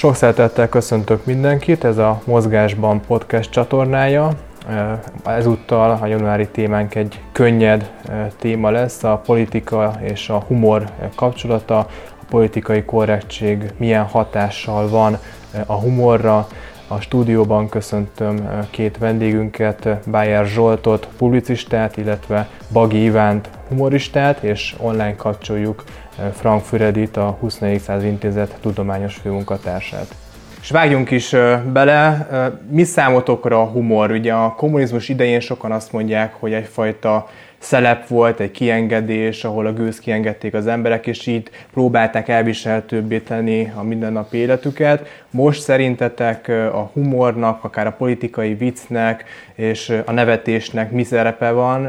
Sok szeretettel köszöntök mindenkit, ez a Mozgásban podcast csatornája. Ezúttal a januári témánk egy könnyed téma lesz, a politika és a humor kapcsolata, a politikai korrektség milyen hatással van a humorra. A stúdióban köszöntöm két vendégünket, Bájer Zsoltot, publicistát, illetve Bagi Ivánt, humoristát, és online kapcsoljuk Frank Füredit, a 24. század intézet tudományos főmunkatársát. És vágjunk is bele, mi számotokra a humor? Ugye a kommunizmus idején sokan azt mondják, hogy egyfajta szelep volt, egy kiengedés, ahol a gőz kiengedték az emberek, és így próbálták elviselhetőbbé tenni a mindennapi életüket. Most szerintetek a humornak, akár a politikai viccnek és a nevetésnek mi szerepe van,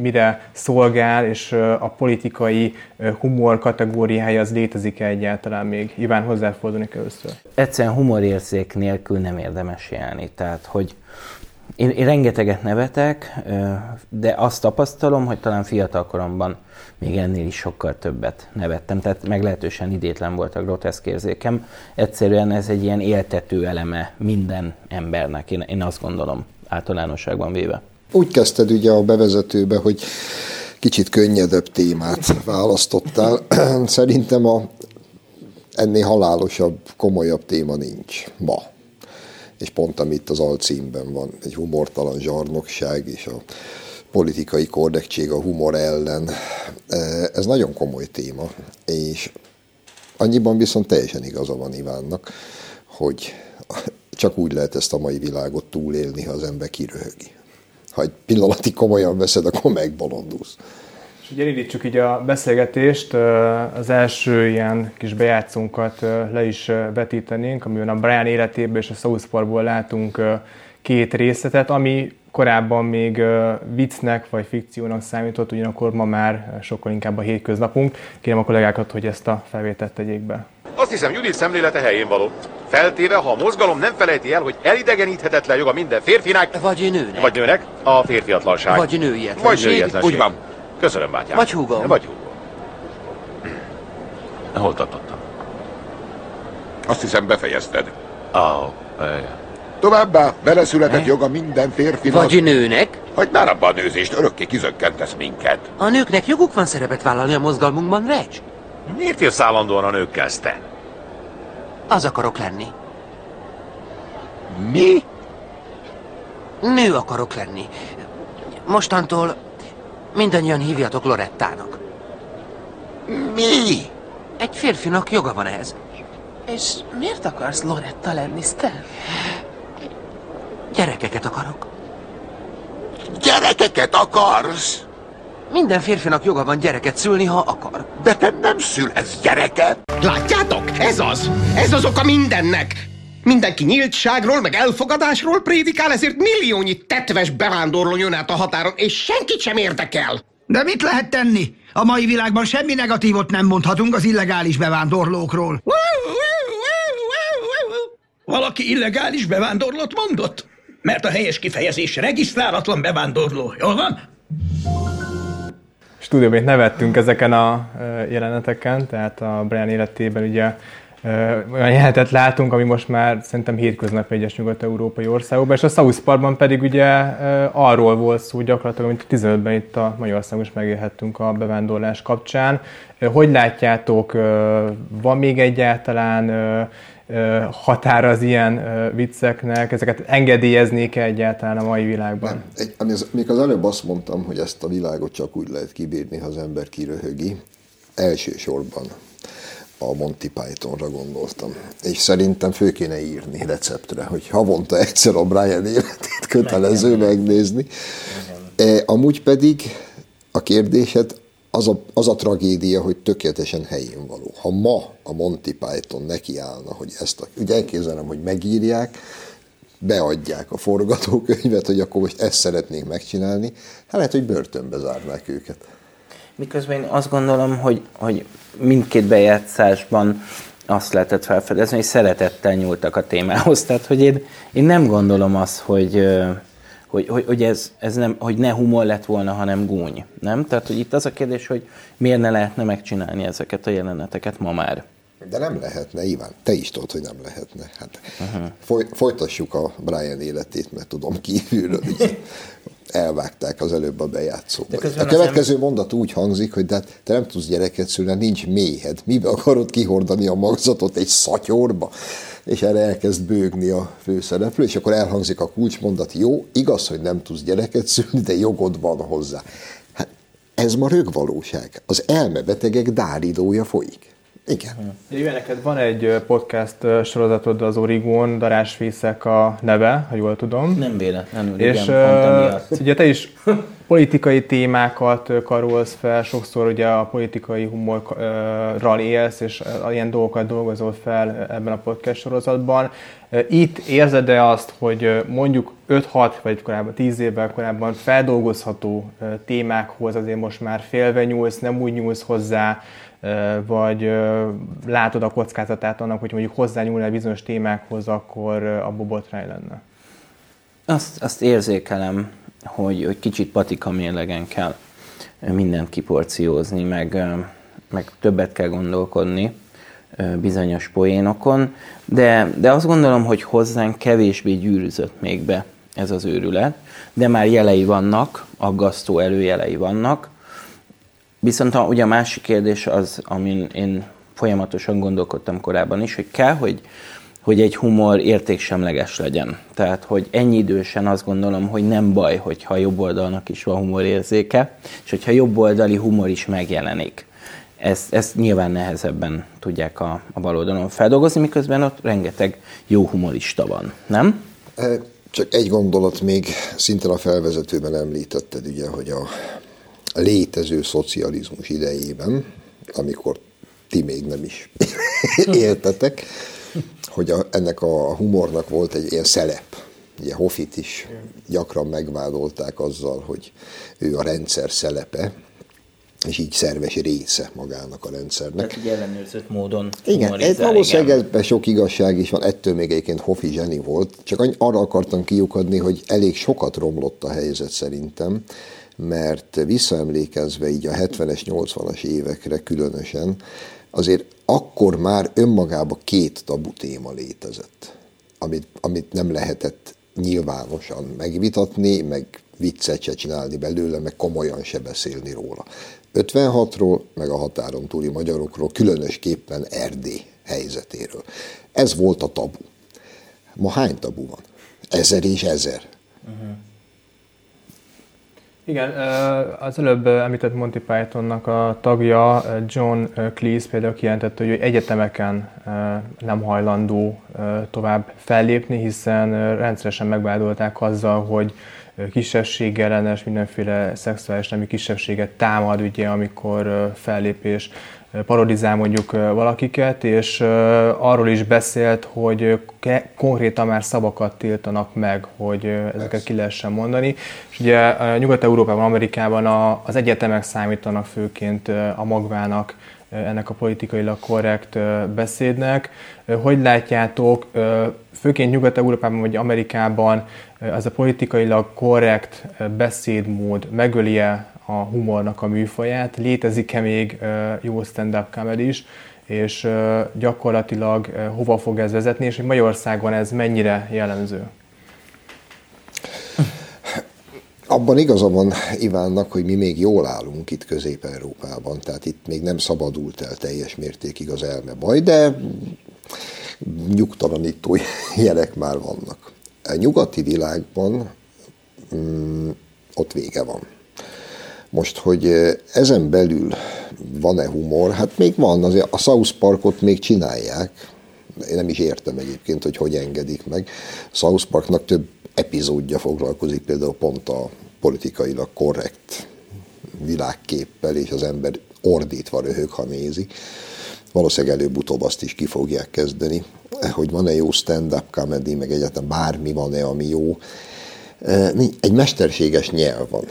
mire szolgál, és a politikai humor kategóriája az létezik-e egyáltalán még? Iván, hozzáfordulni először. Egyszerűen humorérzék nélkül nem érdemes élni. Tehát, hogy én, én rengeteget nevetek, de azt tapasztalom, hogy talán fiatal koromban még ennél is sokkal többet nevettem, tehát meglehetősen idétlen volt a groteszk érzékem. Egyszerűen ez egy ilyen éltető eleme minden embernek, én, én azt gondolom általánosságban véve. Úgy kezdted ugye a bevezetőbe, hogy kicsit könnyedebb témát választottál. Szerintem a ennél halálosabb, komolyabb téma nincs ma és pont amit az alcímben van, egy humortalan zsarnokság és a politikai korrektség a humor ellen. E, ez nagyon komoly téma, és annyiban viszont teljesen igaza van Ivánnak, hogy csak úgy lehet ezt a mai világot túlélni, ha az ember kiröhögi. Ha egy pillanatig komolyan veszed, akkor megbolondulsz. És ugye elindítsuk így a beszélgetést, az első ilyen kis bejátszunkat le is vetítenénk, amiben a Brian életéből és a South Parkból látunk két részletet, ami korábban még viccnek vagy fikciónak számított, ugyanakkor ma már sokkal inkább a hétköznapunk. Kérem a kollégákat, hogy ezt a felvételt tegyék be. Azt hiszem, Judit szemlélete helyén való. Feltéve, ha a mozgalom nem felejti el, hogy elidegeníthetetlen joga minden férfinak, vagy nőnek, vagy nőnek a férfiatlanság. vagy nőietlenség. Vagy nőietlenség. Úgy van. Köszönöm, bátyám. Vagy húgom. Vagy húgom. Hol tartottam? Azt hiszem befejezted. Oh, Továbbá beleszületett joga minden férfinak. Vagy nőnek. Hagyd már abba a nőzést, örökké kizökkentesz minket. A nőknek joguk van szerepet vállalni a mozgalmunkban, Recs? Miért jössz állandóan a nőkkel, te? Az akarok lenni. Mi? Nő akarok lenni. Mostantól mindannyian hívjatok Lorettának. Mi? Egy férfinak joga van ehhez. És miért akarsz Loretta lenni, Stan? Gyerekeket akarok. Gyerekeket akarsz? Minden férfinak joga van gyereket szülni, ha akar. De te nem szülhetsz gyereket. Látjátok? Ez az! Ez az oka mindennek! Mindenki nyíltságról, meg elfogadásról prédikál, ezért milliónyi tetves bevándorló jön át a határon, és senkit sem érdekel. De mit lehet tenni? A mai világban semmi negatívot nem mondhatunk az illegális bevándorlókról. Valaki illegális bevándorlót mondott? Mert a helyes kifejezés regisztrálatlan bevándorló, jól van? Stúdióban nevettünk ezeken a jeleneteken, tehát a Brian életében ugye olyan jelenetet látunk, ami most már szerintem hétköznap egyes nyugat-európai országokban, és a South Parkban pedig ugye arról volt szó gyakorlatilag, mint 15-ben itt a Magyarországon is megélhettünk a bevándorlás kapcsán. Hogy látjátok, van még egyáltalán határ az ilyen vicceknek, ezeket engedélyeznék -e egyáltalán a mai világban? Nem. Egy, ami az, még az előbb azt mondtam, hogy ezt a világot csak úgy lehet kibírni, ha az ember kiröhögi. Elsősorban a Monty Pythonra gondoltam. És szerintem fő kéne írni receptre, hogy havonta egyszer a Brian életét kötelező megnézni. E, amúgy pedig a kérdésed az a, az a tragédia, hogy tökéletesen helyén való. Ha ma a Monty Python nekiállna, hogy ezt a, ugye elképzelem, hogy megírják, beadják a forgatókönyvet, hogy akkor most ezt szeretnénk megcsinálni, hát lehet, hogy börtönbe zárnák őket. Miközben én azt gondolom, hogy, hogy mindkét bejátszásban azt lehetett felfedezni, hogy szeretettel nyúltak a témához. Tehát, hogy én, én nem gondolom azt, hogy, hogy, hogy, hogy, ez, ez nem, hogy ne humor lett volna, hanem gúny. Nem? Tehát, hogy itt az a kérdés, hogy miért ne lehetne megcsinálni ezeket a jeleneteket ma már. De nem lehetne, Iván. Te is tudod, hogy nem lehetne. Hát foly, folytassuk a Brian életét, mert tudom kívülről. Így elvágták az előbb a bejátszóba. A következő nem... mondat úgy hangzik, hogy de hát te nem tudsz gyereket szülni, nincs méhed. Mibe akarod kihordani a magzatot egy szatyorba? És erre elkezd bőgni a főszereplő, és akkor elhangzik a kulcsmondat, jó, igaz, hogy nem tudsz gyereket szülni, de jogod van hozzá. Hát ez ma rögvalóság. Az elmebetegek dáridója folyik. Igen. Neked van egy podcast sorozatod az Origon, Darásfészek a neve, ha jól tudom. Nem véletlenül, És igen, uh, ugye te is politikai témákat karolsz fel, sokszor ugye a politikai humorral élsz, és ilyen dolgokat dolgozol fel ebben a podcast sorozatban. Itt érzed-e azt, hogy mondjuk 5-6 vagy korábban 10 évvel korábban feldolgozható témákhoz azért most már félve nyúlsz, nem úgy nyúlsz hozzá, vagy látod a kockázatát annak, hogy mondjuk hozzányúlnál bizonyos témákhoz, akkor abból botrány lenne? Azt, azt érzékelem, hogy, hogy kicsit patika mérlegen kell mindent kiporciózni, meg, meg többet kell gondolkodni bizonyos poénokon, de, de azt gondolom, hogy hozzánk kevésbé gyűrűzött még be ez az őrület, de már jelei vannak, aggasztó előjelei vannak, Viszont a, ugye a másik kérdés az, amin én folyamatosan gondolkodtam korábban is, hogy kell, hogy, hogy egy humor értéksemleges legyen. Tehát, hogy ennyi idősen azt gondolom, hogy nem baj, hogyha jobb oldalnak is van humorérzéke, és hogyha jobb oldali humor is megjelenik. Ezt, ezt nyilván nehezebben tudják a, a baloldalon feldolgozni, miközben ott rengeteg jó humorista van, nem? Csak egy gondolat még, szinte a felvezetőben említetted, ugye, hogy a létező szocializmus idejében, amikor ti még nem is éltetek, hogy a, ennek a humornak volt egy ilyen szelep. Ugye Hoffit is gyakran megvádolták azzal, hogy ő a rendszer szelepe, és így szerves része magának a rendszernek. Tehát így ellenőrzött módon Igen, ez valószínűleg ebben sok igazság is van, ettől még egyébként Hoffi zseni volt, csak arra akartam kiukadni, hogy elég sokat romlott a helyzet szerintem, mert visszaemlékezve így a 70-es, 80-as évekre különösen, azért akkor már önmagában két tabu téma létezett, amit, amit nem lehetett nyilvánosan megvitatni, meg viccet se csinálni belőle, meg komolyan se beszélni róla. 56-ról, meg a határon túli magyarokról, különösképpen Erdély helyzetéről. Ez volt a tabu. Ma hány tabu van? Ezer és ezer. Uh-huh. Igen, az előbb említett Monty Pythonnak a tagja, John Cleese például kijelentette, hogy egyetemeken nem hajlandó tovább fellépni, hiszen rendszeresen megvádolták azzal, hogy kisebbségellenes, mindenféle szexuális nemi kisebbséget támad, ugye, amikor fellépés parodizál mondjuk valakiket, és arról is beszélt, hogy konkrétan már szavakat tiltanak meg, hogy ezeket ki lehessen mondani. És ugye Nyugat-Európában, Amerikában az egyetemek számítanak főként a magvának, ennek a politikailag korrekt beszédnek. Hogy látjátok, főként Nyugat-Európában vagy Amerikában ez a politikailag korrekt beszédmód megöli -e a humornak a műfaját. Létezik-e még jó stand-up comedy is, és gyakorlatilag hova fog ez vezetni, és hogy Magyarországon ez mennyire jellemző? Abban igaza van Ivánnak, hogy mi még jól állunk itt Közép-Európában, tehát itt még nem szabadult el teljes mértékig az elme baj, de nyugtalanító jelek már vannak. A nyugati világban mm, ott vége van. Most, hogy ezen belül van-e humor, hát még van, azért a South Parkot még csinálják, én nem is értem egyébként, hogy hogy engedik meg. South Parknak több epizódja foglalkozik például pont a politikailag korrekt világképpel, és az ember ordítva röhög, ha nézi. Valószínűleg előbb-utóbb azt is ki fogják kezdeni, hogy van-e jó stand-up comedy, meg egyáltalán bármi van-e, ami jó. Egy mesterséges nyelv van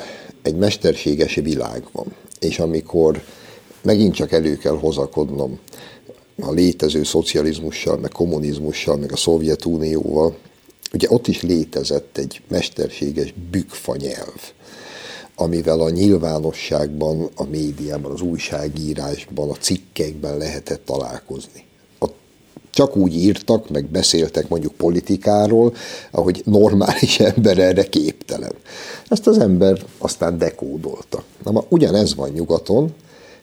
egy mesterséges világ van. És amikor megint csak elő kell hozakodnom a létező szocializmussal, meg kommunizmussal, meg a Szovjetunióval, ugye ott is létezett egy mesterséges nyelv, amivel a nyilvánosságban, a médiában, az újságírásban, a cikkekben lehetett találkozni. Csak úgy írtak, meg beszéltek mondjuk politikáról, ahogy normális ember erre képtelen. Ezt az ember aztán dekódolta. Na ma ugyanez van nyugaton,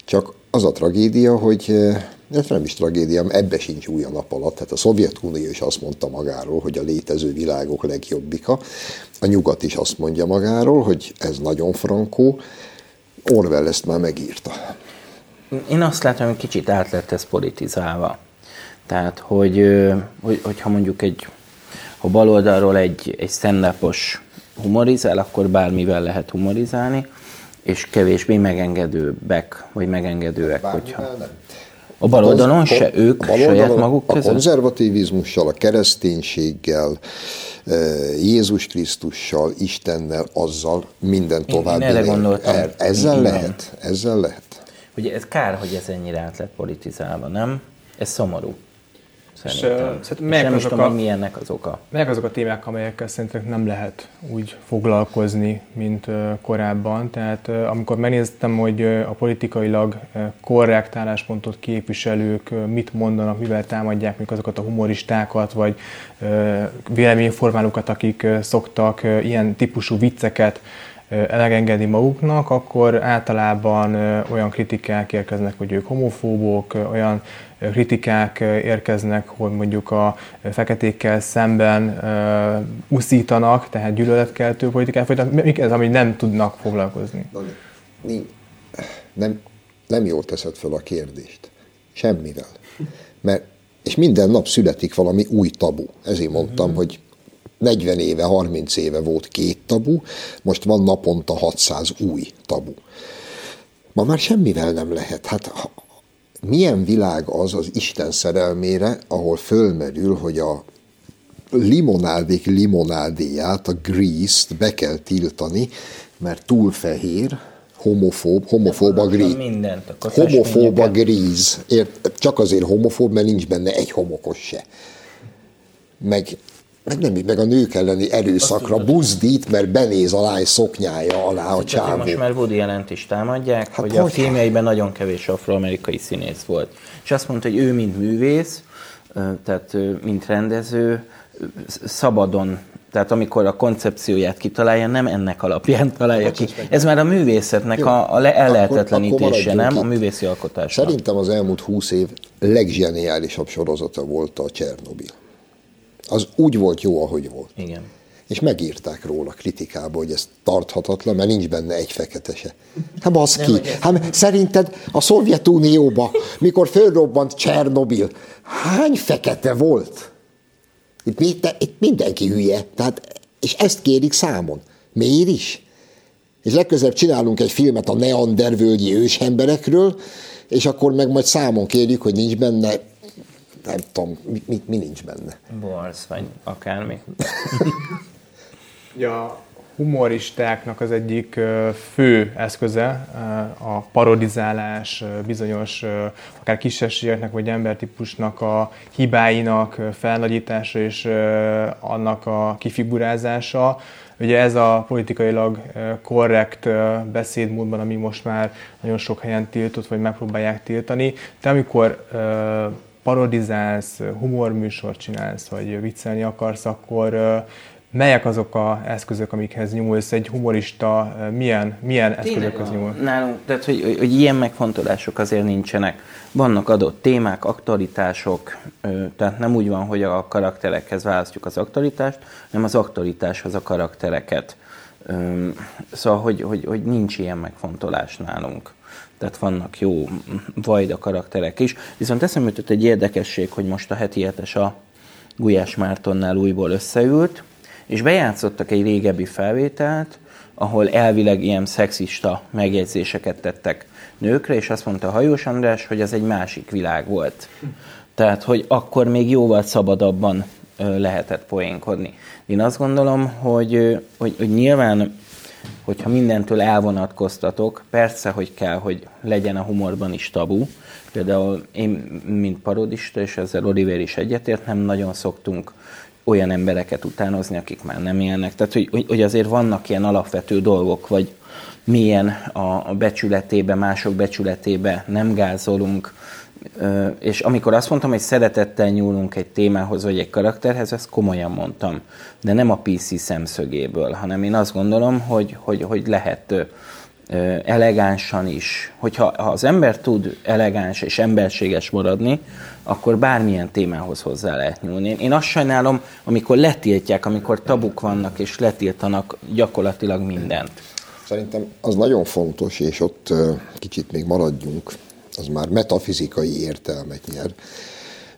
csak az a tragédia, hogy eh, ez nem is tragédia, ebbe sincs új a nap alatt. Tehát a Szovjetunió is azt mondta magáról, hogy a létező világok legjobbika. A nyugat is azt mondja magáról, hogy ez nagyon frankó. Orwell ezt már megírta. Én azt látom, hogy kicsit át lett ez politizálva. Tehát, hogy, hogy, hogyha mondjuk egy, ha baloldalról egy, egy stand humorizál, akkor bármivel lehet humorizálni, és kevésbé megengedőbbek, vagy megengedőek, bármivel hogyha... Nem. A baloldalon a se ők a saját maguk között? A konzervativizmussal, a kereszténységgel, Jézus Krisztussal, Istennel, azzal minden tovább. Én erre gondoltam. Er, ezzel Igen. lehet, ezzel lehet. Ugye ez kár, hogy ez ennyire át lett politizálva, nem? Ez szomorú. Szerintem. És, uh, és nem is tudom, a, milyennek az oka. Melyek azok a témák, amelyekkel szerintem nem lehet úgy foglalkozni, mint korábban. Tehát amikor megnéztem, hogy a politikailag korrekt álláspontot képviselők mit mondanak, mivel támadják még azokat a humoristákat, vagy véleményformálókat, akik szoktak ilyen típusú vicceket elegengedni maguknak, akkor általában olyan kritikák érkeznek, hogy ők homofóbok, olyan kritikák érkeznek, hogy mondjuk a feketékkel szemben uh, uszítanak, tehát gyűlöletkeltő politikát folytatnak. Mik ez, ami nem tudnak foglalkozni? Nem, nem jól teszed fel a kérdést. Semmivel. Mert, és minden nap születik valami új tabu. Ezért mondtam, mm-hmm. hogy 40 éve, 30 éve volt két tabu, most van naponta 600 új tabu. Ma már semmivel nem lehet. Hát milyen világ az az Isten szerelmére, ahol fölmerül, hogy a limonádék limonádéját, a grease be kell tiltani, mert túl fehér, homofób, homofób a gríz. Homofób a gríz. Csak azért homofób, mert nincs benne egy homokos se. Meg meg nem meg a nők elleni erőszakra buzdít, mert benéz a lány szoknyája alá a csávó. Most már Woody jelent is támadják, hát hogy, hogy a filmjeiben nagyon kevés afroamerikai színész volt. És azt mondta, hogy ő, mint művész, tehát mint rendező, szabadon tehát amikor a koncepcióját kitalálja, nem ennek alapján találja ki. Ez már a művészetnek a, a ellehetetlenítése, nem? A művészi alkotás. Szerintem az elmúlt húsz év legzseniálisabb sorozata volt a Csernobil az úgy volt jó, ahogy volt. Igen. És megírták róla kritikába, hogy ez tarthatatlan, mert nincs benne egy fekete se. Hát basz ki. Hát, szerinted a Szovjetunióban, mikor fölrobbant Csernobil, hány fekete volt? Itt, itt mindenki hülye. Tehát, és ezt kérik számon. Miért is? És legközelebb csinálunk egy filmet a neandervölgyi ősemberekről, és akkor meg majd számon kérjük, hogy nincs benne nem tudom, mi, mi, mi nincs benne. Borz, vagy akármi. ja, humoristáknak az egyik fő eszköze a parodizálás, bizonyos akár kisebbségeknek vagy embertípusnak a hibáinak felnagyítása és annak a kifigurázása. Ugye ez a politikailag korrekt beszédmódban, ami most már nagyon sok helyen tiltott, vagy megpróbálják tiltani. De amikor parodizálsz, humorműsort csinálsz, vagy viccelni akarsz, akkor melyek azok a eszközök, amikhez nyúlsz? Egy humorista milyen, milyen eszközökhez nyúl? Nálunk, tehát hogy, hogy, ilyen megfontolások azért nincsenek. Vannak adott témák, aktualitások, tehát nem úgy van, hogy a karakterekhez választjuk az aktualitást, hanem az aktualitáshoz a karaktereket. Szóval, hogy, hogy, hogy nincs ilyen megfontolás nálunk tehát vannak jó vajda karakterek is. Viszont eszembe jutott egy érdekesség, hogy most a heti hetes a Gulyás Mártonnál újból összeült, és bejátszottak egy régebbi felvételt, ahol elvileg ilyen szexista megjegyzéseket tettek nőkre, és azt mondta Hajós András, hogy ez egy másik világ volt. Tehát, hogy akkor még jóval szabadabban lehetett poénkodni. Én azt gondolom, hogy, hogy, hogy nyilván hogyha mindentől elvonatkoztatok, persze, hogy kell, hogy legyen a humorban is tabu. Például én, mint parodista, és ezzel Oliver is egyetért, nem nagyon szoktunk olyan embereket utánozni, akik már nem élnek. Tehát, hogy, hogy azért vannak ilyen alapvető dolgok, vagy milyen a, becsületébe, mások becsületébe nem gázolunk, És amikor azt mondtam, hogy szeretettel nyúlunk egy témához vagy egy karakterhez, ezt komolyan mondtam. De nem a PC szemszögéből, hanem én azt gondolom, hogy, hogy, hogy lehet elegánsan is. Hogyha ha az ember tud elegáns és emberséges maradni, akkor bármilyen témához hozzá lehet nyúlni. Én azt sajnálom, amikor letiltják, amikor tabuk vannak és letiltanak gyakorlatilag mindent. Szerintem az nagyon fontos, és ott kicsit még maradjunk, az már metafizikai értelmet nyer,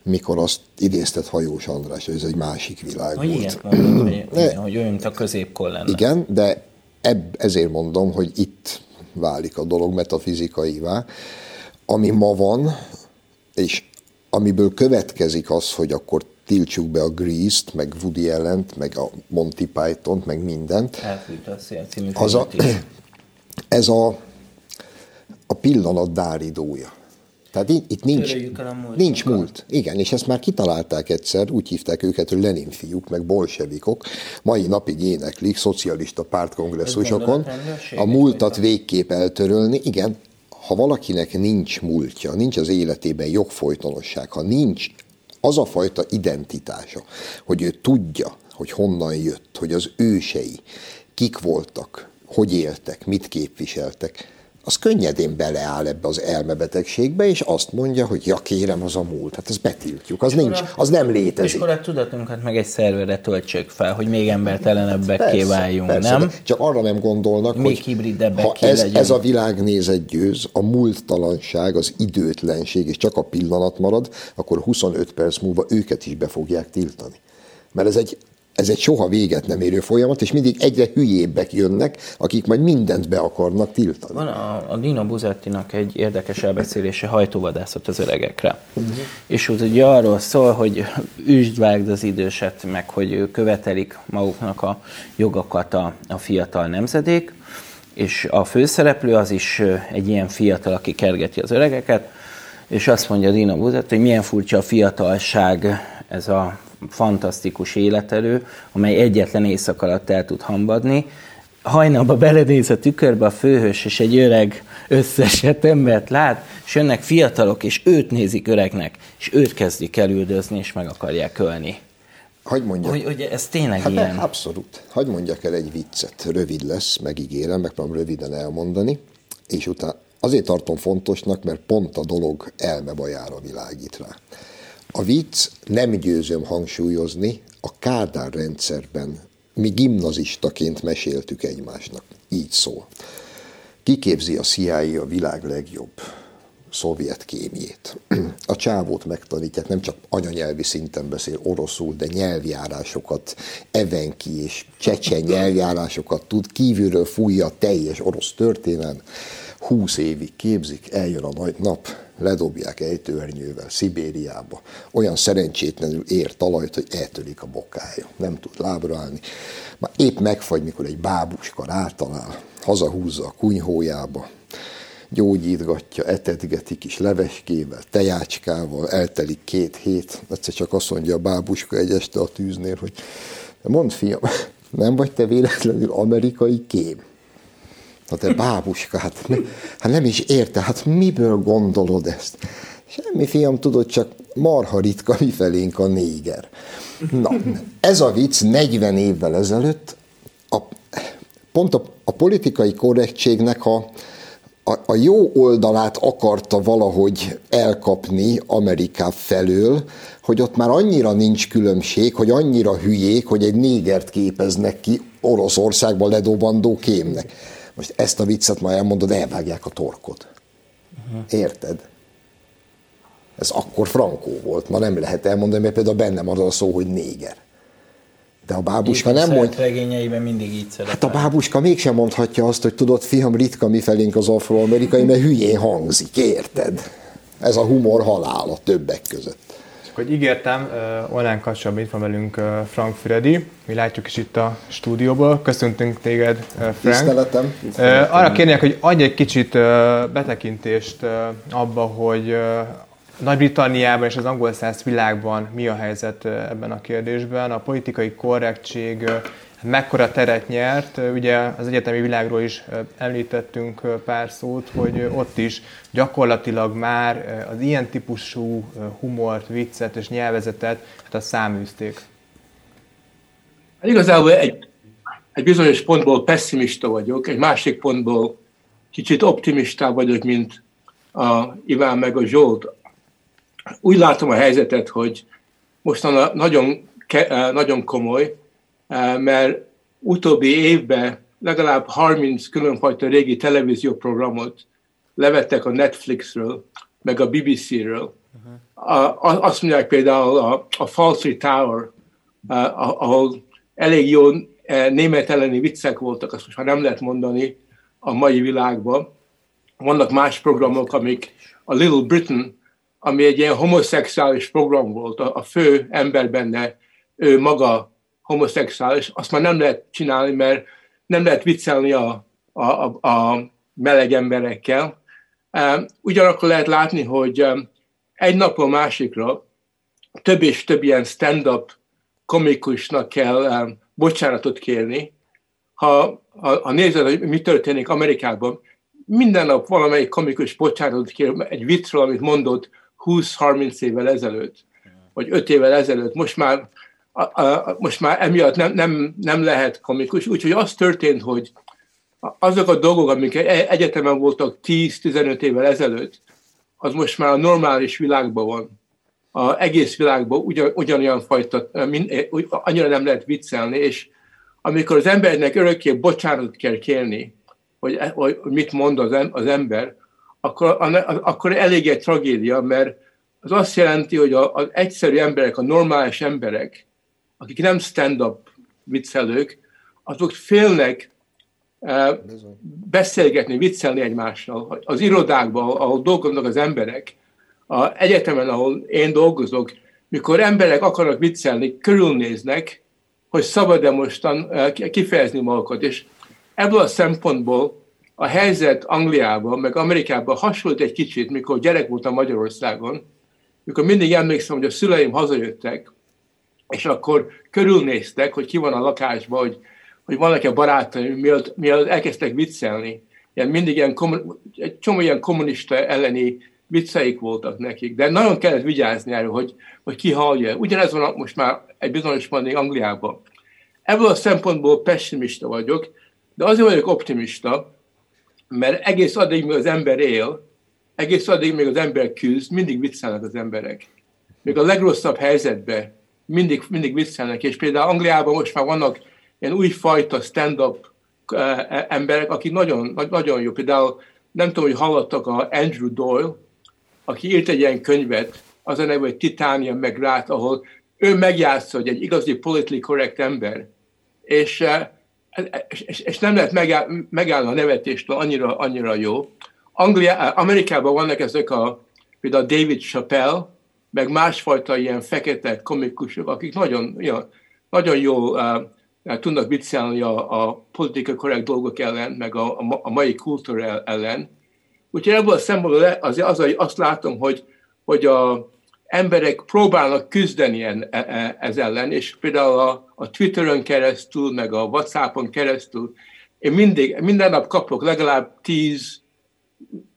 mikor azt idéztet Hajós András, hogy ez egy másik világ hogy volt. Ilyet mondod, hogy, de, hogy olyan, mint a középkor lenne. Igen, de ebb, ezért mondom, hogy itt válik a dolog metafizikaivá, ami ma van, és amiből következik az, hogy akkor tiltsuk be a Grease-t, meg Woody allen meg a Monty Python-t, meg mindent. Elfűt a szél című az a, Ez a, a pillanat dáridója. Tehát itt, nincs, nincs múlt. Igen, és ezt már kitalálták egyszer, úgy hívták őket, hogy Lenin fiúk, meg bolsevikok. Mai napig éneklik szocialista pártkongresszusokon. A múltat végképp eltörölni. Igen, ha valakinek nincs múltja, nincs az életében jogfolytonosság, ha nincs az a fajta identitása, hogy ő tudja, hogy honnan jött, hogy az ősei kik voltak, hogy éltek, mit képviseltek, az könnyedén beleáll ebbe az elmebetegségbe, és azt mondja, hogy ja kérem, az a múlt. Hát ezt betiltjuk, az, nincs, az nem létezik. És akkor a tudatunkat meg egy szerverre töltsük fel, hogy még embertelenebbekké váljunk, persze, nem? Csak arra nem gondolnak, még hogy ha ez, ez a világnézet győz, a múlttalanság, az időtlenség, és csak a pillanat marad, akkor 25 perc múlva őket is be fogják tiltani. Mert ez egy ez egy soha véget nem érő folyamat, és mindig egyre hülyébbek jönnek, akik majd mindent be akarnak tiltani. Van a, a Dino Buzettinak egy érdekes elbeszélése hajtóvadászat az öregekre. Uh-huh. És úgy ugye arról szól, hogy üsd vágd az időset, meg hogy követelik maguknak a jogokat a, a fiatal nemzedék, és a főszereplő az is egy ilyen fiatal, aki kergeti az öregeket, és azt mondja Dino Buzett, hogy milyen furcsa a fiatalság, ez a fantasztikus életerő, amely egyetlen éjszak alatt el tud hambadni. Hajnalba belenéz a tükörbe a főhős, és egy öreg, összesett embert lát, és jönnek fiatalok, és őt nézik öregnek, és őt kezdik elüldözni, és meg akarják ölni. Hogy mondjak? Hogy, hogy ez tényleg hát ilyen? Abszolút. Hogy mondjak el egy viccet. Rövid lesz, megígérem, megpróbálom röviden elmondani, és utána azért tartom fontosnak, mert pont a dolog elmebajára világít rá. A vicc, nem győzöm hangsúlyozni, a Kádár rendszerben mi gimnazistaként meséltük egymásnak. Így szól. Kiképzi a CIA a világ legjobb szovjet kémjét. A csávót megtanítják, nem csak anyanyelvi szinten beszél oroszul, de nyelvjárásokat, evenki és csecsen nyelvjárásokat tud, kívülről fújja a teljes orosz történelem, húsz évig képzik, eljön a nagy nap, ledobják ejtőernyővel Szibériába. Olyan szerencsétlenül ér talajt, hogy eltörik a bokája. Nem tud lábra állni. Már épp megfagy, mikor egy bábuska rátalál, hazahúzza a kunyhójába, gyógyítgatja, etetgeti kis leveskével, tejácskával, eltelik két hét, egyszer csak azt mondja a bábuska egy este a tűznél, hogy mondd fiam, nem vagy te véletlenül amerikai kém? Na te bábuska, hát, hát nem is érte, hát miből gondolod ezt? Semmi fiam, tudod, csak marha ritka mifelénk a néger. Na, ez a vicc 40 évvel ezelőtt a, pont a, a politikai korrektségnek a, a, a jó oldalát akarta valahogy elkapni Ameriká felől, hogy ott már annyira nincs különbség, hogy annyira hülyék, hogy egy négert képeznek ki Oroszországban ledobandó kémnek. Most ezt a viccet ma elmondod, elvágják a torkod. Uh-huh. Érted? Ez akkor frankó volt, ma nem lehet elmondani, mert például bennem az a szó, hogy néger. De a bábuska nem mond... regényeiben mindig így szerepel. Hát a bábuska mégsem mondhatja azt, hogy tudod, fiam, ritka mi felénk az afroamerikai, mert hülyén hangzik, érted? Ez a humor halála többek között. Hogy ígértem, online kapcsolatban itt van velünk Frank Füredi, mi látjuk is itt a stúdióból. Köszöntünk téged, Frank. Tiszteletem. Arra kérnék, hogy adj egy kicsit betekintést abba, hogy nagy-Britanniában és az angol száz világban mi a helyzet ebben a kérdésben. A politikai korrektség mekkora teret nyert. Ugye az egyetemi világról is említettünk pár szót, hogy ott is gyakorlatilag már az ilyen típusú humort, viccet és nyelvezetet hát a száműzték. Igazából egy, egy bizonyos pontból pessimista vagyok, egy másik pontból kicsit optimista vagyok, mint a Iván meg a Zsolt. Úgy látom a helyzetet, hogy mostanában nagyon, nagyon komoly, mert utóbbi évben legalább 30 különfajta régi televízióprogramot levettek a Netflixről, meg a BBC-ről. Uh-huh. Azt mondják például a, a Falsey Tower, ahol elég jó német elleni viccek voltak, azt most már nem lehet mondani a mai világban. Vannak más programok, amik a Little Britain, ami egy ilyen homoszexuális program volt, a, a fő ember benne, ő maga homoszexuális, azt már nem lehet csinálni, mert nem lehet viccelni a, a, a, a meleg emberekkel. Ugyanakkor lehet látni, hogy egy napon másikra több és több ilyen stand-up komikusnak kell bocsánatot kérni. Ha, ha, ha nézed, hogy mi történik Amerikában, minden nap valamelyik komikus bocsánatot kér egy viccről, amit mondott 20-30 évvel ezelőtt, vagy 5 évvel ezelőtt. Most már a, a, most már emiatt nem, nem, nem lehet komikus. Úgyhogy az történt, hogy azok a dolgok, amik e, egyetemen voltak 10-15 évvel ezelőtt, az most már a normális világban van. A egész világban ugyan, ugyanolyan fajta, mind, e, annyira nem lehet viccelni, és amikor az embernek örökké bocsánat kell kérni, hogy, hogy mit mond az ember, akkor, akkor elég egy tragédia, mert az azt jelenti, hogy az egyszerű emberek, a normális emberek, akik nem stand-up viccelők, azok félnek uh, beszélgetni, viccelni egymással. Az irodákban, ahol dolgoznak az emberek, a egyetemen, ahol én dolgozok, mikor emberek akarnak viccelni, körülnéznek, hogy szabad-e mostan uh, kifejezni magukat. És ebből a szempontból a helyzet Angliában, meg Amerikában hasonlít egy kicsit, mikor gyerek voltam Magyarországon, mikor mindig emlékszem, hogy a szüleim hazajöttek, és akkor körülnéztek, hogy ki van a lakásban, hogy, hogy vannak-e barátaim, mielőtt, mielőtt elkezdtek viccelni. Ilyen mindig ilyen, egy csomó ilyen kommunista elleni vicceik voltak nekik, de nagyon kellett vigyázni erről, hogy, hogy ki hallja. Ugyanez van most már egy bizonyos pontig Angliában. Ebből a szempontból pessimista vagyok, de azért vagyok optimista, mert egész addig, míg az ember él, egész addig, még az ember küzd, mindig viccelnek az emberek. Még a legrosszabb helyzetben mindig, mindig viccelnek, és például Angliában most már vannak ilyen újfajta stand-up e, emberek, akik nagyon, nagyon jó. Például nem tudom, hogy hallottak a Andrew Doyle, aki írt egy ilyen könyvet, az a neve, hogy Titania meg ahol ő megjátsza, hogy egy igazi politically correct ember, és, és, és, nem lehet megáll, megállni a nevetéstől, annyira, annyira jó. Anglia, Amerikában vannak ezek a, például David Chappelle, meg másfajta ilyen fekete komikusok, akik nagyon, ja, nagyon jól uh, tudnak viccelni a, a politikai korrekt dolgok ellen, meg a, a mai kultúra ellen. Úgyhogy ebből a szempontból az, az, az, azt látom, hogy, hogy a emberek próbálnak küzdeni en, e, e, ez ellen, és például a, a Twitteren keresztül, meg a Whatsappon keresztül, én mindig, minden nap kapok legalább 10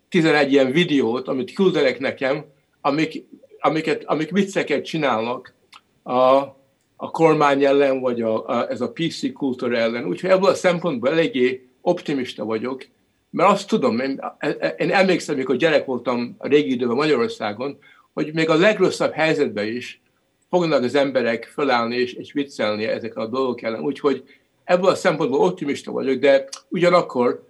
11 ilyen videót, amit küldenek nekem, amik amiket, amik vicceket csinálnak a, a kormány ellen, vagy a, a, ez a PC kultúra ellen. Úgyhogy ebből a szempontból eléggé optimista vagyok, mert azt tudom, én, én emlékszem, amikor gyerek voltam a régi időben Magyarországon, hogy még a legrosszabb helyzetben is fognak az emberek felállni és, és viccelni ezek a dolgok ellen. Úgyhogy ebből a szempontból optimista vagyok, de ugyanakkor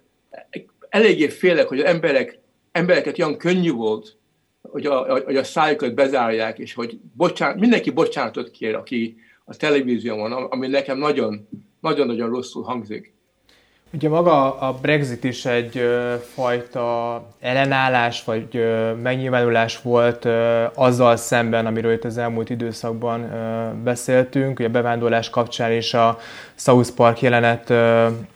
eléggé félek, hogy az emberek, embereket olyan könnyű volt hogy a, hogy a szájukat bezárják, és hogy bocsánat, mindenki bocsánatot kér, aki a televízión van, ami nekem nagyon, nagyon-nagyon rosszul hangzik. Ugye maga a Brexit is egy ö, fajta ellenállás vagy megnyilvánulás volt azzal szemben, amiről itt az elmúlt időszakban beszéltünk. Ugye a bevándorlás kapcsán is a South Park jelenet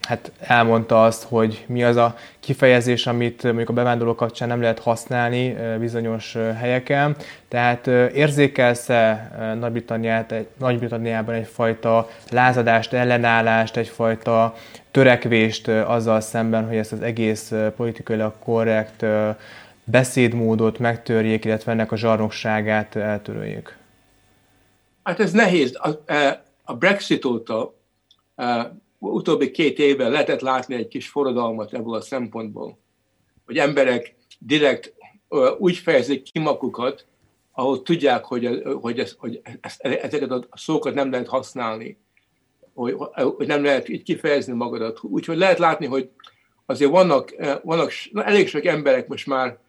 hát elmondta azt, hogy mi az a kifejezés, amit mondjuk a bevándorló kapcsán nem lehet használni bizonyos helyeken. Tehát érzékelsz-e Nagy-Britanniában egyfajta lázadást, ellenállást, egyfajta törekvést azzal szemben, hogy ezt az egész politikailag korrekt beszédmódot megtörjék, illetve ennek a zsarnokságát eltöröljék? Hát ez nehéz. A, a Brexit óta utóbbi két évben lehetett látni egy kis forradalmat ebből a szempontból, hogy emberek direkt úgy fejezik ki magukat, ahol tudják, hogy, hogy, ez, hogy ezeket a szókat nem lehet használni, hogy, hogy nem lehet így kifejezni magadat. Úgyhogy lehet látni, hogy azért vannak, vannak elég sok emberek most már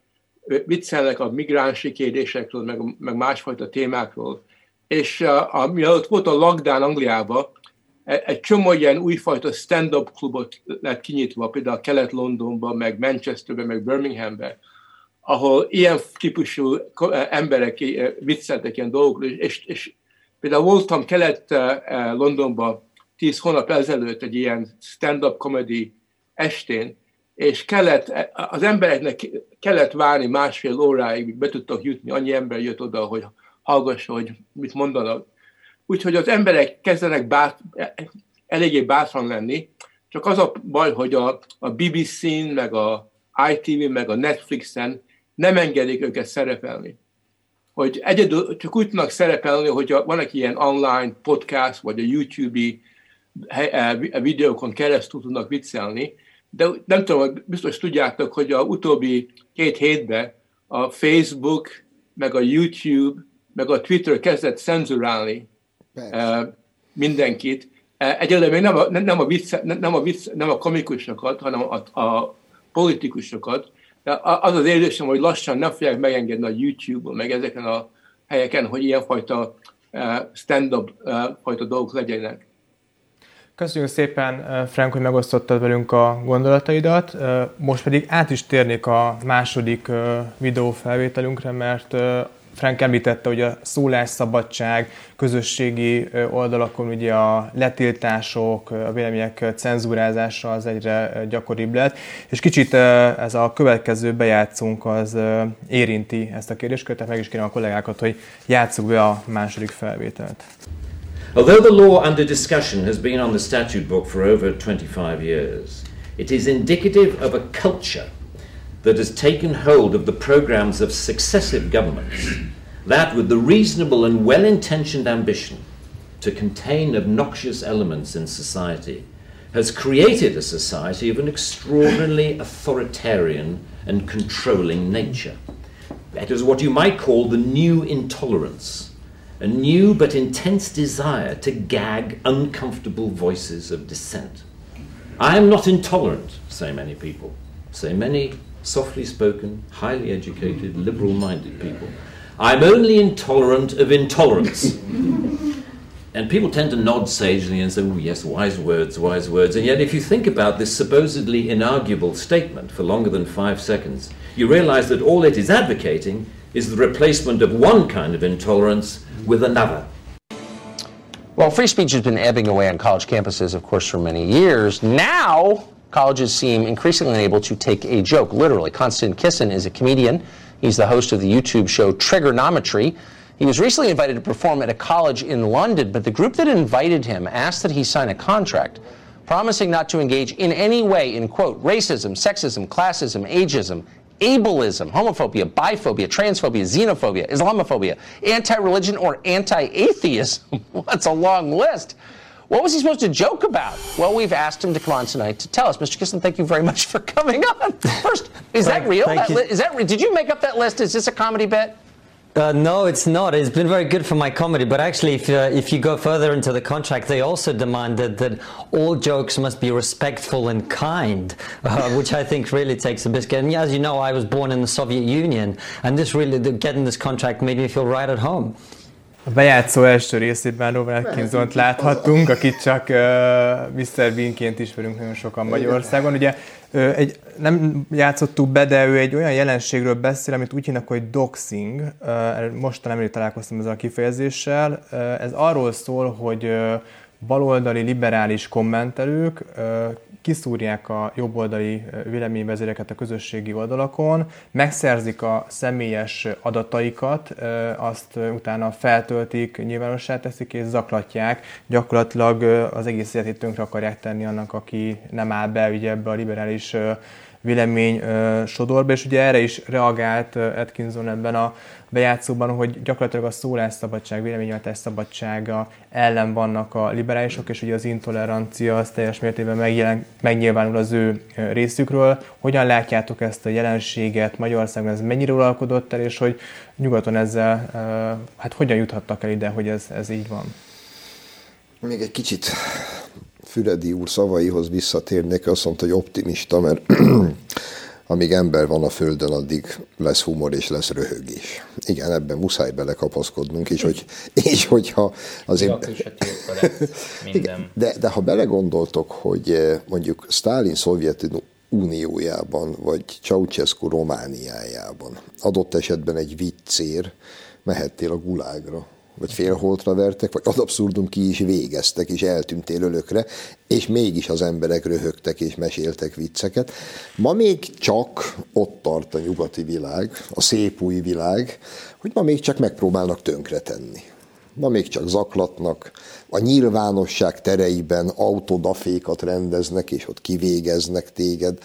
viccelnek a migránsi kérdésekről, meg, meg másfajta témákról. És a, a, mielőtt volt a lockdown Angliában, egy csomó ilyen újfajta stand-up klubot lett kinyitva, például Kelet-Londonban, meg Manchesterben, meg Birminghamben, ahol ilyen típusú e, emberek e, vicceltek ilyen dolgokról, és, és például voltam Kelet-Londonban tíz hónap ezelőtt egy ilyen stand-up comedy estén, és kellett, az embereknek kellett várni másfél óráig, míg be tudtak jutni, annyi ember jött oda, hogy hallgassa, hogy mit mondanak. Úgyhogy az emberek kezdenek bát, eléggé bátran lenni, csak az a baj, hogy a, a BBC-n, meg a ITV, meg a Netflixen nem engedik őket szerepelni. Hogy egyedül csak úgy tudnak szerepelni, hogy van egy ilyen online podcast, vagy a YouTube-i eh, videókon keresztül tudnak viccelni, de nem tudom, biztos tudjátok, hogy a utóbbi két hétben a Facebook, meg a YouTube, meg a Twitter kezdett cenzurálni Persze. mindenkit. Egyelőre még nem a, nem, a vicc, nem, a vicc, nem a komikusokat, hanem a, a politikusokat. De az az érzésem, hogy lassan nem fogják megengedni a YouTube-on, meg ezeken a helyeken, hogy ilyenfajta stand-up fajta dolgok legyenek. Köszönjük szépen, Frank, hogy megosztottad velünk a gondolataidat. Most pedig át is térnék a második videófelvételünkre, mert Frank említette, hogy a szólásszabadság, közösségi oldalakon ugye a letiltások, a vélemények cenzúrázása az egyre gyakoribb lett, és kicsit ez a következő bejátszunk az érinti ezt a kérdéskört, tehát meg is kérem a kollégákat, hogy játsszuk be a második felvételt. Although the law under discussion has been on the statute book for over 25 years, it is indicative of a culture that has taken hold of the programs of successive governments, that with the reasonable and well intentioned ambition to contain obnoxious elements in society, has created a society of an extraordinarily authoritarian and controlling nature. That is what you might call the new intolerance, a new but intense desire to gag uncomfortable voices of dissent. I am not intolerant, say many people, say many softly spoken, highly educated, liberal minded people. I'm only intolerant of intolerance. and people tend to nod sagely and say, oh, yes, wise words, wise words. And yet, if you think about this supposedly inarguable statement for longer than five seconds, you realize that all it is advocating is the replacement of one kind of intolerance with another. Well, free speech has been ebbing away on college campuses, of course, for many years. Now, colleges seem increasingly able to take a joke literally. Konstantin Kissen is a comedian. He's the host of the YouTube show Trigonometry. He was recently invited to perform at a college in London, but the group that invited him asked that he sign a contract promising not to engage in any way in, quote, racism, sexism, classism, ageism, ableism, homophobia, biphobia, transphobia, xenophobia, Islamophobia, anti religion, or anti atheism. That's a long list. What was he supposed to joke about? Well, we've asked him to come on tonight to tell us. Mr. Kissin, thank you very much for coming on. First, is that real? That li- is that re- did you make up that list? Is this a comedy bit? Uh, no, it's not. It's been very good for my comedy. But actually, if, uh, if you go further into the contract, they also demanded that all jokes must be respectful and kind, uh, which I think really takes the biscuit. And as you know, I was born in the Soviet Union, and this really, getting this contract made me feel right at home. A bejátszó első részében Robert Atkinsont láthattunk, akit csak uh, Mr. Beanként ismerünk nagyon sokan Magyarországon. Ugye uh, egy, nem játszottuk be, de ő egy olyan jelenségről beszél, amit úgy hívnak, hogy doxing. Uh, most nemrég találkoztam ezzel a kifejezéssel. Uh, ez arról szól, hogy uh, baloldali liberális kommentelők kiszúrják a jobboldali véleményvezéreket a közösségi oldalakon, megszerzik a személyes adataikat, azt utána feltöltik, nyilvánossá teszik és zaklatják. Gyakorlatilag az egész életét tönkre akarják tenni annak, aki nem áll be ugye ebbe a liberális vélemény sodorba, és ugye erre is reagált Atkinson ebben a bejátszóban, hogy gyakorlatilag a szólásszabadság, véleményváltás szabadsága ellen vannak a liberálisok, és ugye az intolerancia az teljes mértékben megjelen, megnyilvánul az ő részükről. Hogyan látjátok ezt a jelenséget Magyarországon, ez mennyire uralkodott el, és hogy nyugaton ezzel, hát hogyan juthattak el ide, hogy ez, ez így van? Még egy kicsit Füredi úr szavaihoz visszatérnék, azt mondta, hogy optimista, mert amíg ember van a Földön, addig lesz humor és lesz röhögés. Igen, ebben muszáj belekapaszkodnunk, és, hogy, és hogyha azért... De, de ha belegondoltok, hogy eh, mondjuk Stalin szovjet uniójában, vagy Ceausescu Romániájában adott esetben egy viccér mehettél a gulágra, vagy félholtra vertek, vagy ad abszurdum ki is végeztek, és eltűntél ölökre, és mégis az emberek röhögtek és meséltek vicceket. Ma még csak ott tart a nyugati világ, a szép új világ, hogy ma még csak megpróbálnak tönkretenni. Ma még csak zaklatnak, a nyilvánosság tereiben autodafékat rendeznek, és ott kivégeznek téged.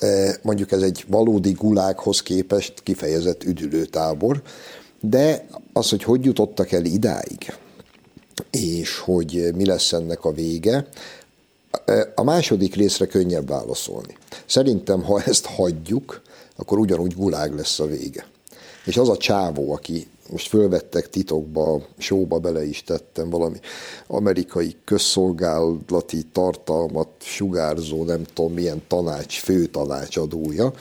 E, mondjuk ez egy valódi gulákhoz képest kifejezett üdülőtábor, de az, hogy hogy jutottak el idáig, és hogy mi lesz ennek a vége, a második részre könnyebb válaszolni. Szerintem, ha ezt hagyjuk, akkor ugyanúgy gulág lesz a vége. És az a csávó, aki most fölvettek titokba, sóba bele is tettem valami amerikai közszolgálati tartalmat sugárzó, nem tudom milyen tanács, főtanácsadója,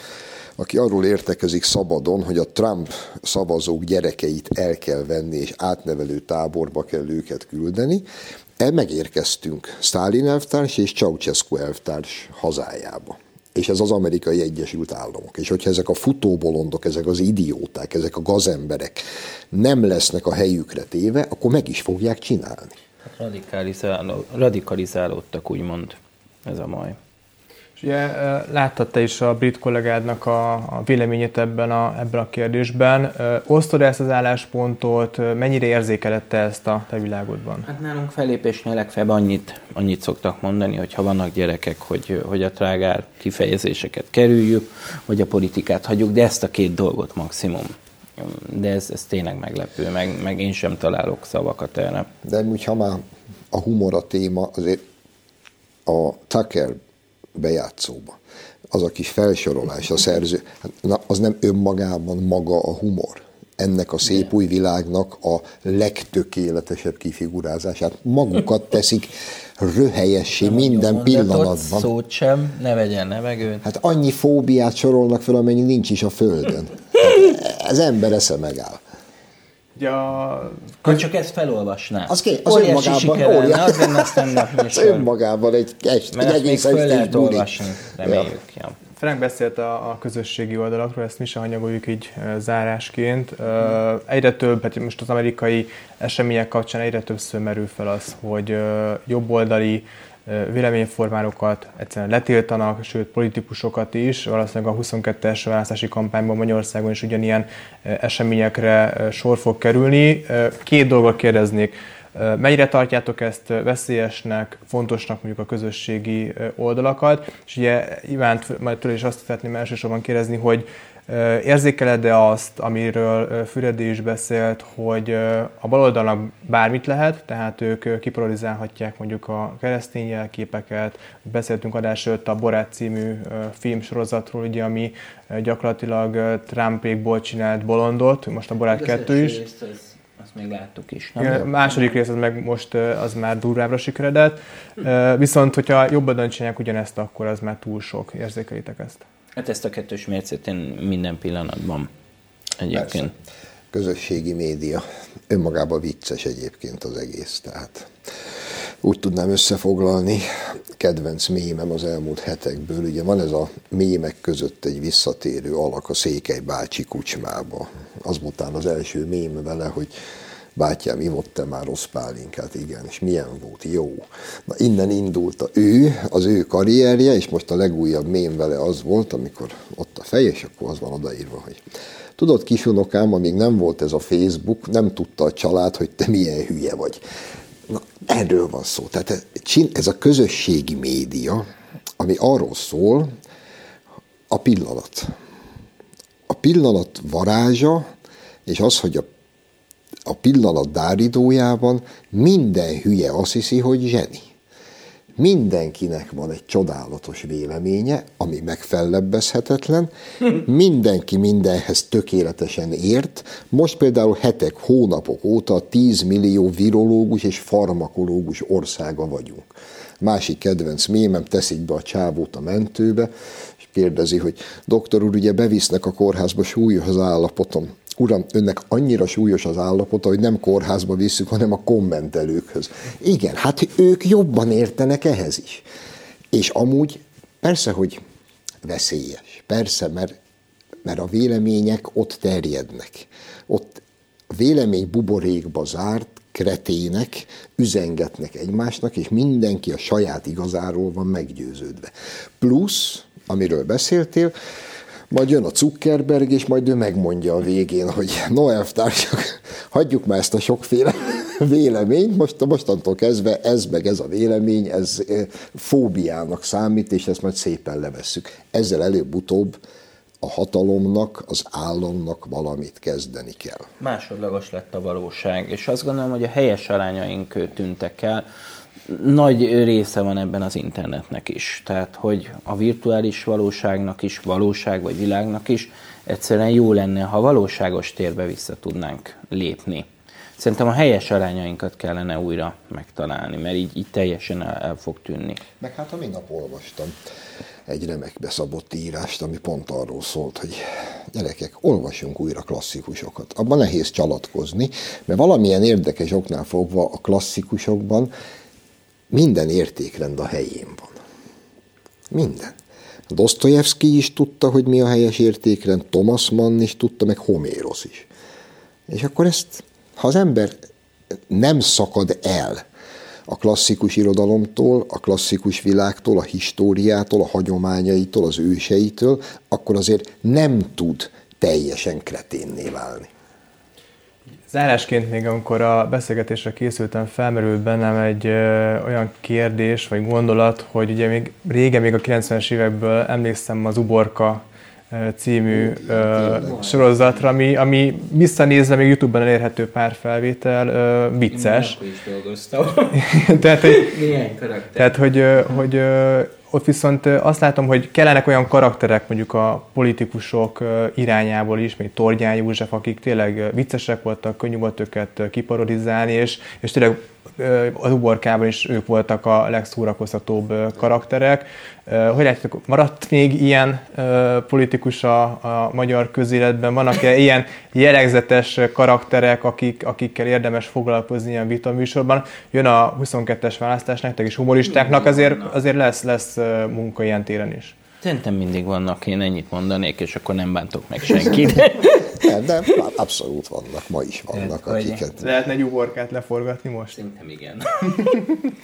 aki arról értekezik szabadon, hogy a Trump szavazók gyerekeit el kell venni, és átnevelő táborba kell őket küldeni. El megérkeztünk Stalin elvtárs és Ceausescu elvtárs hazájába. És ez az amerikai Egyesült Államok. És hogyha ezek a futóbolondok, ezek az idióták, ezek a gazemberek nem lesznek a helyükre téve, akkor meg is fogják csinálni. Radikalizáló, radikalizálódtak, úgymond. Ez a maj. Ugye láttad te is a brit kollégádnak a, a véleményét ebben a, ebben a kérdésben. Osztod ezt az álláspontot, mennyire érzékelette ezt a te világodban? Hát nálunk felépésnél legfeljebb annyit, annyit szoktak mondani, hogy ha vannak gyerekek, hogy, hogy a trágár kifejezéseket kerüljük, hogy a politikát hagyjuk, de ezt a két dolgot maximum. De ez, ez tényleg meglepő, meg, meg én sem találok szavakat erre. De úgy, ha már a humor a téma, azért a Tucker bejátszóba. Az a kis felsorolás, a szerző, hát, na, az nem önmagában maga a humor. Ennek a szép új világnak a legtökéletesebb kifigurázását. Magukat teszik röhelyessé nem minden pillanatban. Szót sem, ne vegyen nevegőt. Hát annyi fóbiát sorolnak fel, amennyi nincs is a Földön. Hát ez ember esze megáll. Ja, köz... csak ezt felolvasná. Az, ké, az óriási önmagában, óriási. az lenne a Az önmagában egy, egy, egy egész föl lehet olvasni, reméljük. Ja. Ja. Frank beszélt a, a közösségi oldalakról, ezt mi se hanyagoljuk így zárásként. Egyre több, hát most az amerikai események kapcsán egyre többször merül fel az, hogy jobboldali véleményformálókat egyszerűen letiltanak, sőt politikusokat is. Valószínűleg a 22-es választási kampányban Magyarországon is ugyanilyen eseményekre sor fog kerülni. Két dolgot kérdeznék. Mennyire tartjátok ezt veszélyesnek, fontosnak mondjuk a közösségi oldalakat? És ugye Ivánt majd tőle is azt szeretném elsősorban kérdezni, hogy Érzékeled-e azt, amiről Füredi is beszélt, hogy a baloldalnak bármit lehet, tehát ők kiparalizálhatják mondjuk a keresztény jelképeket, beszéltünk adás előtt a Borát című filmsorozatról, ugye, ami gyakorlatilag Trumpékból csinált bolondot, most a Borát 2 is. Azt még láttuk is. Nem? Igen, második rész az meg most az már durvábbra sikeredett. Viszont, hogyha jobban csinálják ugyanezt, akkor az már túl sok. Érzékelitek ezt? Hát ezt a kettős mércét én minden pillanatban egyébként. Persze. Közösségi média. Önmagában vicces egyébként az egész, tehát úgy tudnám összefoglalni, kedvenc mémem az elmúlt hetekből, ugye van ez a mémek között egy visszatérő alak a Székely bácsi kucsmába. Az után az első mém vele, hogy Bátyám, ivott-e már rossz pálinkát? Igen, és milyen volt? Jó. Na innen indult a ő, az ő karrierje, és most a legújabb mém vele az volt, amikor ott a fej, és akkor az van odaírva, hogy tudod, kisunokám, amíg nem volt ez a Facebook, nem tudta a család, hogy te milyen hülye vagy. Na, erről van szó. Tehát ez a közösségi média, ami arról szól, a pillanat. A pillanat varázsa, és az, hogy a, a pillanat dáridójában minden hülye azt hiszi, hogy zseni. Mindenkinek van egy csodálatos véleménye, ami megfellebbezhetetlen, mindenki mindenhez tökéletesen ért. Most például hetek, hónapok óta 10 millió virológus és farmakológus országa vagyunk. Másik kedvenc mémem, teszik be a csávót a mentőbe, és kérdezi, hogy doktor úr, ugye bevisznek a kórházba súlyos az állapotom. Uram, önnek annyira súlyos az állapota, hogy nem kórházba visszük, hanem a kommentelőkhöz. Igen, hát ők jobban értenek ehhez is. És amúgy persze, hogy veszélyes. Persze, mert, mert a vélemények ott terjednek. Ott vélemény buborékba zárt, kretének üzengetnek egymásnak, és mindenki a saját igazáról van meggyőződve. Plusz, amiről beszéltél, majd jön a Zuckerberg, és majd ő megmondja a végén, hogy no elvtársak, hagyjuk már ezt a sokféle véleményt, most, mostantól kezdve ez meg ez a vélemény, ez fóbiának számít, és ezt majd szépen levesszük. Ezzel előbb-utóbb a hatalomnak, az államnak valamit kezdeni kell. Másodlagos lett a valóság, és azt gondolom, hogy a helyes arányaink tűntek el. Nagy része van ebben az internetnek is. Tehát, hogy a virtuális valóságnak is, valóság vagy világnak is egyszerűen jó lenne, ha valóságos térbe vissza tudnánk lépni. Szerintem a helyes arányainkat kellene újra megtalálni, mert így, így teljesen el, el fog tűnni. Meg hát a minap olvastam egy remek beszabott írást, ami pont arról szólt, hogy gyerekek, olvasjunk újra klasszikusokat. Abban nehéz csalatkozni, mert valamilyen érdekes oknál fogva a klasszikusokban minden értékrend a helyén van. Minden. Dostoyevsky is tudta, hogy mi a helyes értékrend, Thomas Mann is tudta, meg Homéros is. És akkor ezt, ha az ember nem szakad el a klasszikus irodalomtól, a klasszikus világtól, a históriától, a hagyományaitól, az őseitől, akkor azért nem tud teljesen kreténné válni. Zárásként még, amikor a beszélgetésre készültem, felmerült bennem egy ö, olyan kérdés vagy gondolat, hogy ugye még régen, még a 90-es évekből emlékszem az Uborka című ö, sorozatra, ami, ami visszanézve még Youtube-ban elérhető pár felvétel, ö, vicces. Én is dolgoztam. tehát, hogy, Milyen karakter? Tehát, hogy, hogy ott viszont azt látom, hogy kellenek olyan karakterek mondjuk a politikusok irányából is, mint Tordján József, akik tényleg viccesek voltak, könnyű volt őket kiparodizálni, és, és tényleg az uborkában is ők voltak a legszórakoztatóbb karakterek. Hogy látjátok, maradt még ilyen politikus a, a magyar közéletben? Vannak-e ilyen jellegzetes karakterek, akik, akikkel érdemes foglalkozni ilyen vitaműsorban? Jön a 22-es választás nektek is humoristáknak, azért, azért lesz, lesz munka ilyen téren is. Szerintem mindig vannak, én ennyit mondanék, és akkor nem bántok meg senkit. nem, de abszolút vannak, ma is vannak, Lehet, akiket... Lehetne egy uborkát leforgatni most? Szerintem igen.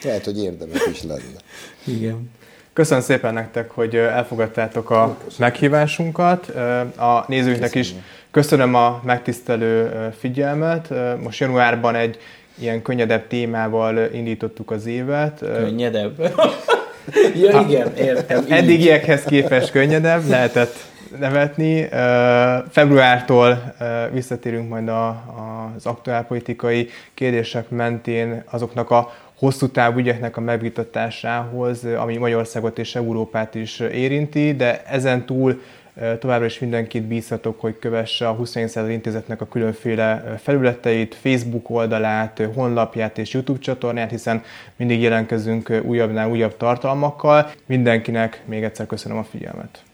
Lehet, hogy érdemes is lenne. Igen. Köszönöm szépen nektek, hogy elfogadtátok a meghívásunkat. A nézőinknek is köszönöm a megtisztelő figyelmet. Most januárban egy ilyen könnyedebb témával indítottuk az évet. Könnyedebb? ja igen, értem. Eddigiekhez képest könnyedebb, lehetett nevetni. Februártól visszatérünk majd a, az aktuálpolitikai kérdések mentén azoknak a hosszú távú ügyeknek a megvitatásához, ami Magyarországot és Európát is érinti, de ezen túl továbbra is mindenkit bízhatok, hogy kövesse a 21. század intézetnek a különféle felületeit, Facebook oldalát, honlapját és YouTube csatornát, hiszen mindig jelentkezünk újabbnál újabb tartalmakkal. Mindenkinek még egyszer köszönöm a figyelmet.